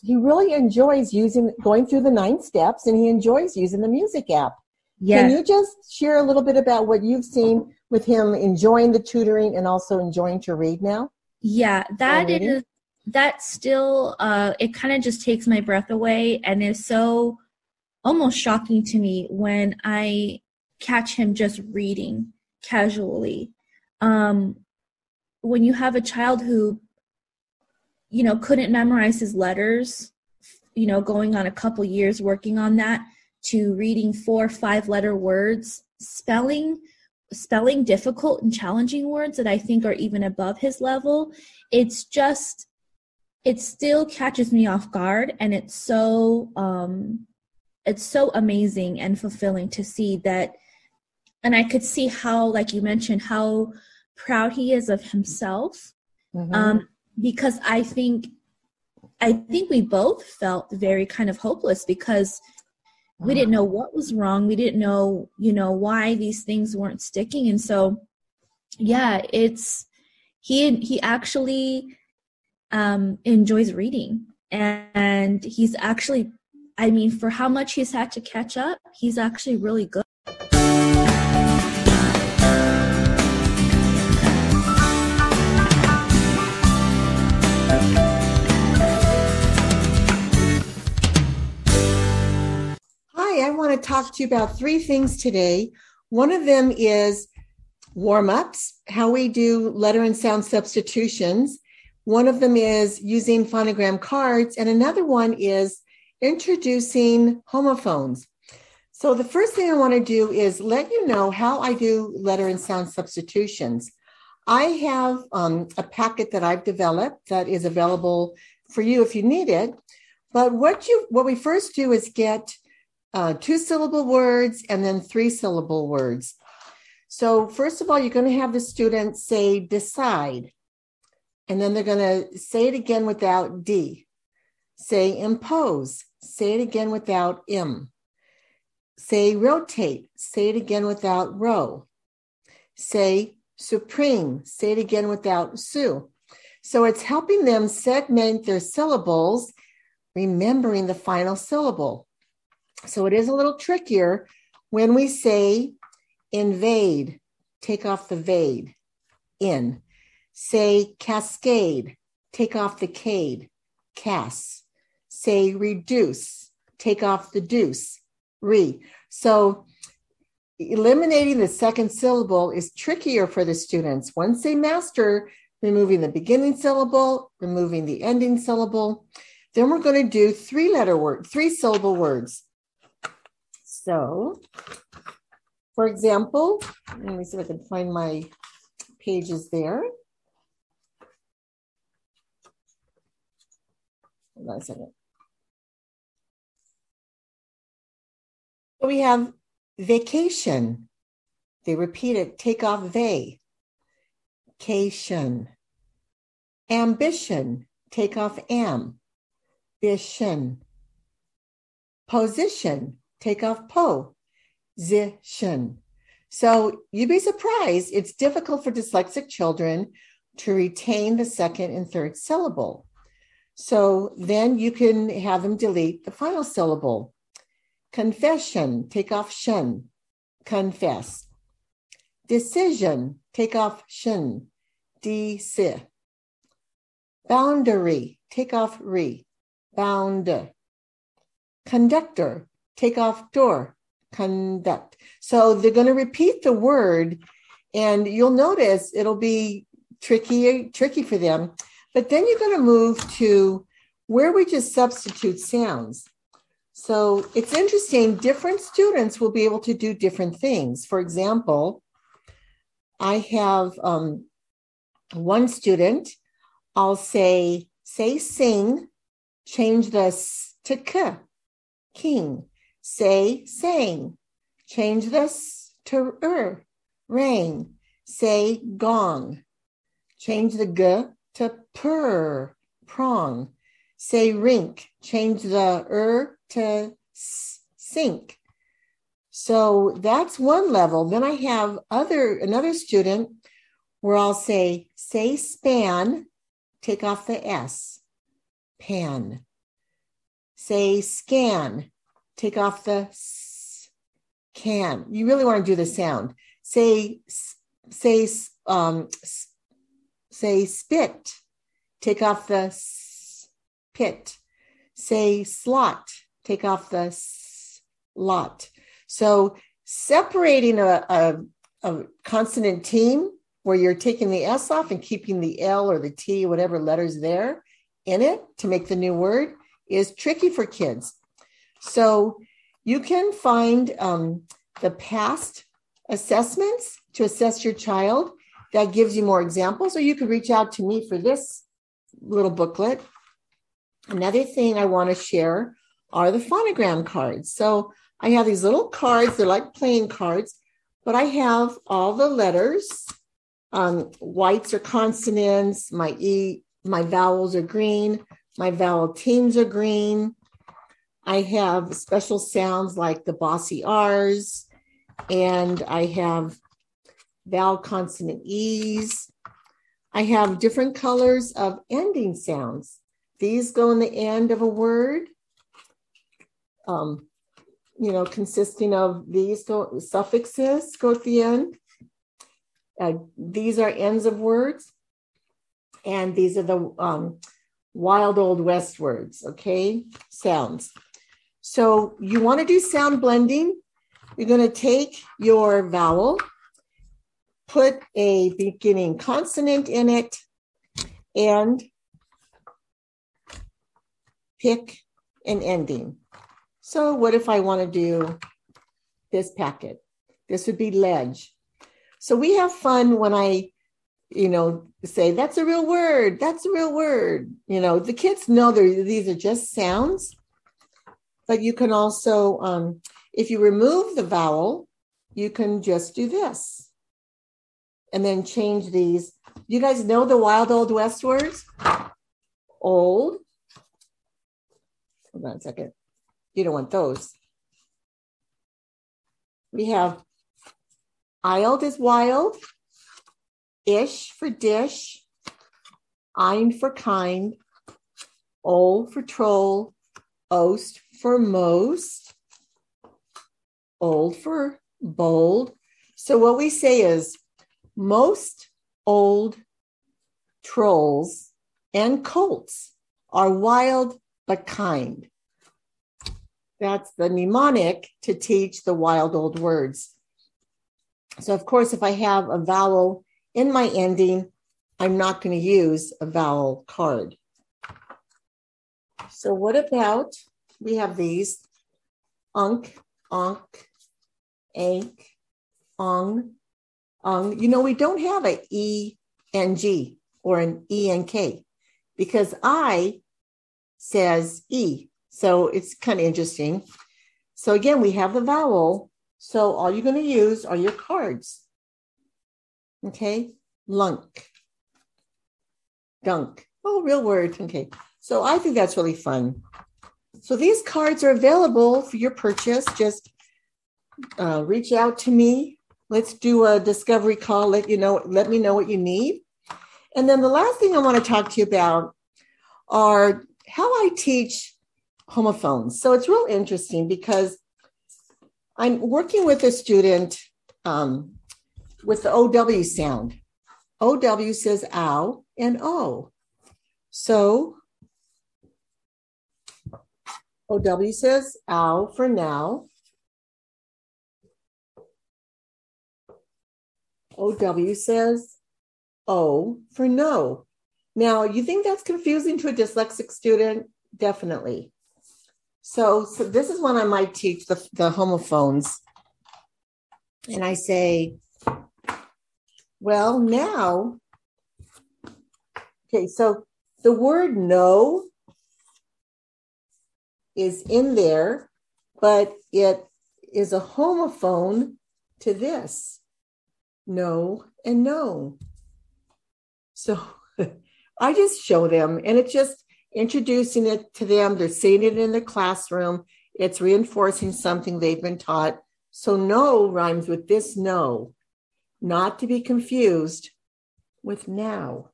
he really enjoys using going through the nine steps and he enjoys using the music app. Yes. Can you just share a little bit about what you've seen with him enjoying the tutoring and also enjoying to read now? Yeah, that is that still uh it kind of just takes my breath away and is so almost shocking to me when I catch him just reading casually. Um when you have a child who you know couldn't memorize his letters you know going on a couple years working on that to reading four five letter words spelling spelling difficult and challenging words that i think are even above his level it's just it still catches me off guard and it's so um it's so amazing and fulfilling to see that and i could see how like you mentioned how proud he is of himself mm-hmm. um because I think I think we both felt very kind of hopeless because we didn't know what was wrong. We didn't know, you know, why these things weren't sticking. And so yeah, it's he he actually um enjoys reading and he's actually I mean for how much he's had to catch up, he's actually really good. I want to talk to you about three things today. One of them is warm ups, how we do letter and sound substitutions. One of them is using phonogram cards, and another one is introducing homophones. So, the first thing I want to do is let you know how I do letter and sound substitutions. I have um, a packet that I've developed that is available for you if you need it. But what you what we first do is get uh, two syllable words and then three syllable words. So, first of all, you're going to have the student say decide, and then they're going to say it again without D. Say impose, say it again without im. Say rotate, say it again without row. Say supreme, say it again without su. So it's helping them segment their syllables, remembering the final syllable. So it is a little trickier when we say invade, take off the vade, in. Say cascade, take off the cade, cas. Say reduce, take off the deuce, re. So eliminating the second syllable is trickier for the students. Once they master removing the beginning syllable, removing the ending syllable, then we're going to do three letter word, three syllable words. So, for example, let me see if I can find my pages there. Hold on a second. We have vacation. They repeat it, take off they. Cation. Ambition, take off am. Bition. Position, take off po, position. So you'd be surprised. It's difficult for dyslexic children to retain the second and third syllable. So then you can have them delete the final syllable. Confession, take off shun, confess. Decision, take off shun, deci. Boundary, take off re, bound. Conductor, take off door, conduct. So they're going to repeat the word, and you'll notice it'll be tricky, tricky for them. But then you're going to move to where we just substitute sounds. So it's interesting, different students will be able to do different things. For example, I have um, one student, I'll say, say sing, change the s to k, king say sang. Change this to er, rain. Say gong. Change the g to purr, prong. Say rink. Change the er to s- sink. So that's one level. Then I have other another student where I'll say say span, take off the s, pan. Say scan. Take off the can. You really want to do the sound. Say say um say spit. Take off the pit. Say slot. Take off the lot. So separating a, a, a consonant team where you're taking the S off and keeping the L or the T, whatever letters there in it to make the new word is tricky for kids. So you can find um, the past assessments to assess your child. That gives you more examples, or you could reach out to me for this little booklet. Another thing I want to share are the phonogram cards. So I have these little cards, they're like playing cards, but I have all the letters. Um, whites are consonants, my E, my vowels are green, my vowel teams are green. I have special sounds like the bossy R's, and I have vowel consonant E's. I have different colors of ending sounds. These go in the end of a word, um, you know, consisting of these go, suffixes go at the end. Uh, these are ends of words, and these are the um, wild old west words, okay? Sounds. So you want to do sound blending. You're going to take your vowel, put a beginning consonant in it, and pick an ending. So, what if I want to do this packet? This would be ledge. So, we have fun when I, you know, say that's a real word. That's a real word. You know, the kids know these are just sounds, but you can also, um, if you remove the vowel, you can just do this and then change these. You guys know the wild old west words? Old. Hold on a second. You don't want those. We have ild is wild, ish for dish, ein for kind, ol for troll, ost for most, old for bold. So what we say is most old trolls and colts are wild but kind. That's the mnemonic to teach the wild old words. So, of course, if I have a vowel in my ending, I'm not going to use a vowel card. So, what about we have these unk, onk, ank, ong, ong. You know, we don't have a E or an E because I says E. So it's kind of interesting. So again, we have the vowel. So all you're going to use are your cards. Okay. Lunk. Dunk. Oh, real word. Okay. So I think that's really fun. So these cards are available for your purchase. Just uh, reach out to me. Let's do a discovery call. Let you know. Let me know what you need. And then the last thing I want to talk to you about are how I teach homophones. So it's real interesting because I'm working with a student um, with the OW sound. OW says ow and O. So OW says ow for now. OW says O for no. Now, you think that's confusing to a dyslexic student? Definitely. So, so this is when I might teach the, the homophones. And I say, well, now, okay, so the word no is in there, but it is a homophone to this no and no. So I just show them, and it's just introducing it to them. They're seeing it in the classroom. It's reinforcing something they've been taught. So, no rhymes with this no, not to be confused with now.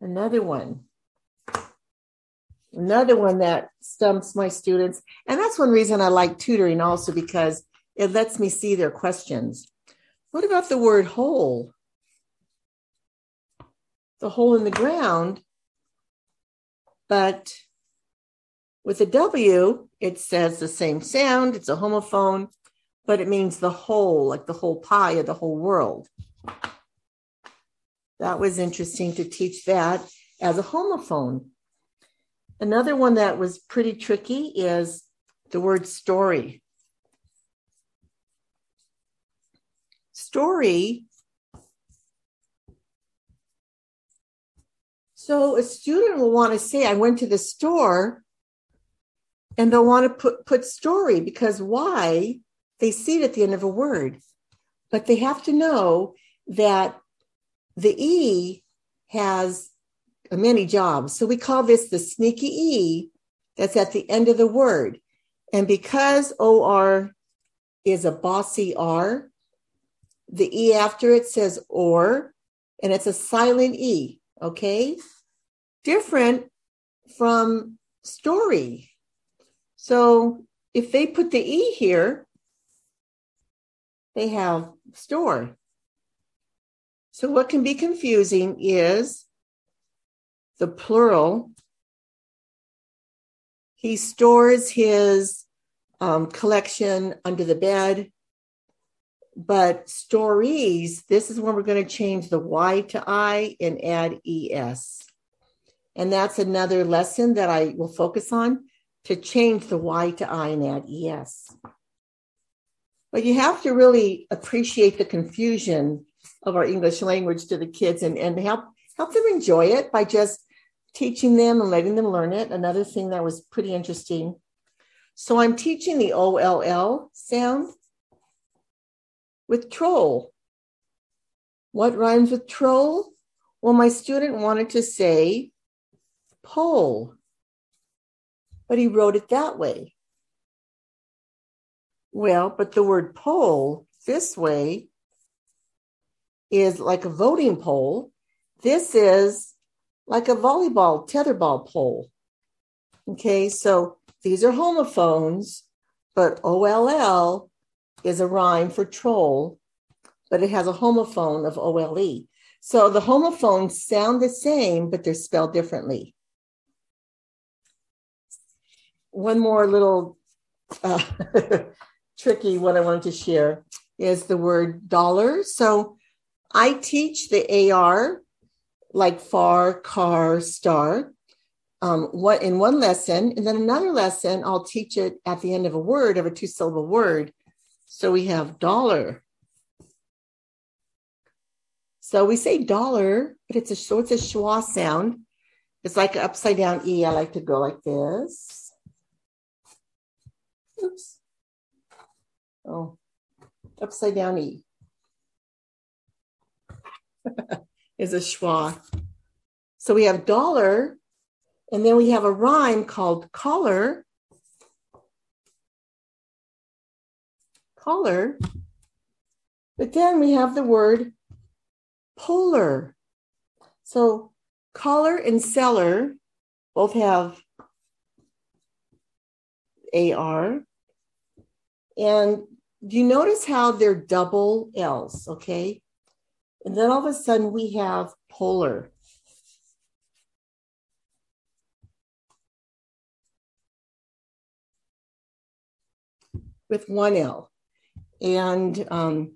Another one. Another one that stumps my students, and that's one reason I like tutoring also because it lets me see their questions. What about the word hole? The hole in the ground, but with a W, it says the same sound. It's a homophone, but it means the whole, like the whole pie of the whole world. That was interesting to teach that as a homophone. Another one that was pretty tricky is the word story. Story. So a student will want to say, I went to the store and they'll want to put, put story because why? They see it at the end of a word. But they have to know that the E has many jobs. So we call this the sneaky E that's at the end of the word. And because OR is a bossy R, the E after it says or, and it's a silent E, okay? Different from story. So if they put the E here, they have store. So what can be confusing is the plural. He stores his um, collection under the bed. But stories, this is when we're going to change the Y to I and add ES. And that's another lesson that I will focus on to change the Y to I and add ES. But you have to really appreciate the confusion of our English language to the kids and, and help help them enjoy it by just teaching them and letting them learn it. Another thing that was pretty interesting. So I'm teaching the OLL sound with troll. What rhymes with troll? Well, my student wanted to say pole, but he wrote it that way. Well, but the word poll this way is like a voting poll. This is like a volleyball tetherball pole. Okay, so these are homophones, but OLL is a rhyme for troll, but it has a homophone of OLE. So the homophones sound the same, but they're spelled differently. One more little uh, tricky one I wanted to share is the word dollar. So I teach the AR like far, car, star. Um, what in one lesson, and then another lesson, I'll teach it at the end of a word of a two syllable word. So we have dollar. So we say dollar, but it's a so it's a schwa sound. It's like an upside down E. I like to go like this. Oops. Oh, upside down E. is a schwa. So we have dollar, and then we have a rhyme called collar. Collar. But then we have the word polar. So collar and cellar both have AR. And do you notice how they're double L's? Okay. And then all of a sudden we have polar. With one L. And um,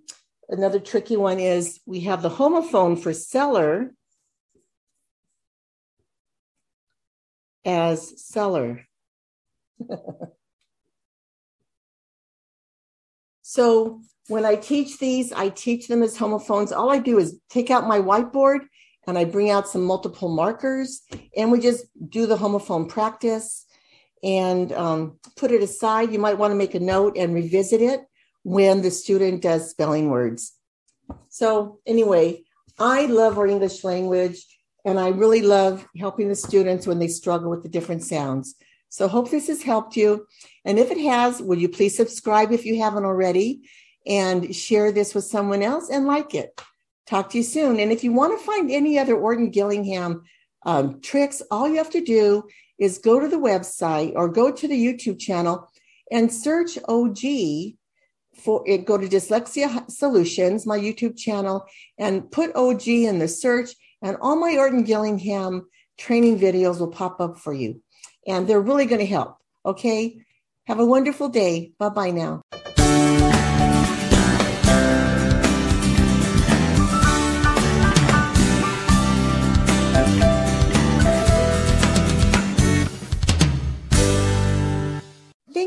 another tricky one is we have the homophone for cellar as seller. so when I teach these, I teach them as homophones. All I do is take out my whiteboard and I bring out some multiple markers and we just do the homophone practice and um, put it aside. You might want to make a note and revisit it when the student does spelling words. So, anyway, I love our English language and I really love helping the students when they struggle with the different sounds. So, hope this has helped you. And if it has, will you please subscribe if you haven't already? And share this with someone else and like it. Talk to you soon. And if you want to find any other Orton Gillingham um, tricks, all you have to do is go to the website or go to the YouTube channel and search OG for it. Go to Dyslexia Solutions, my YouTube channel, and put OG in the search, and all my Orton Gillingham training videos will pop up for you. And they're really going to help. Okay. Have a wonderful day. Bye bye now.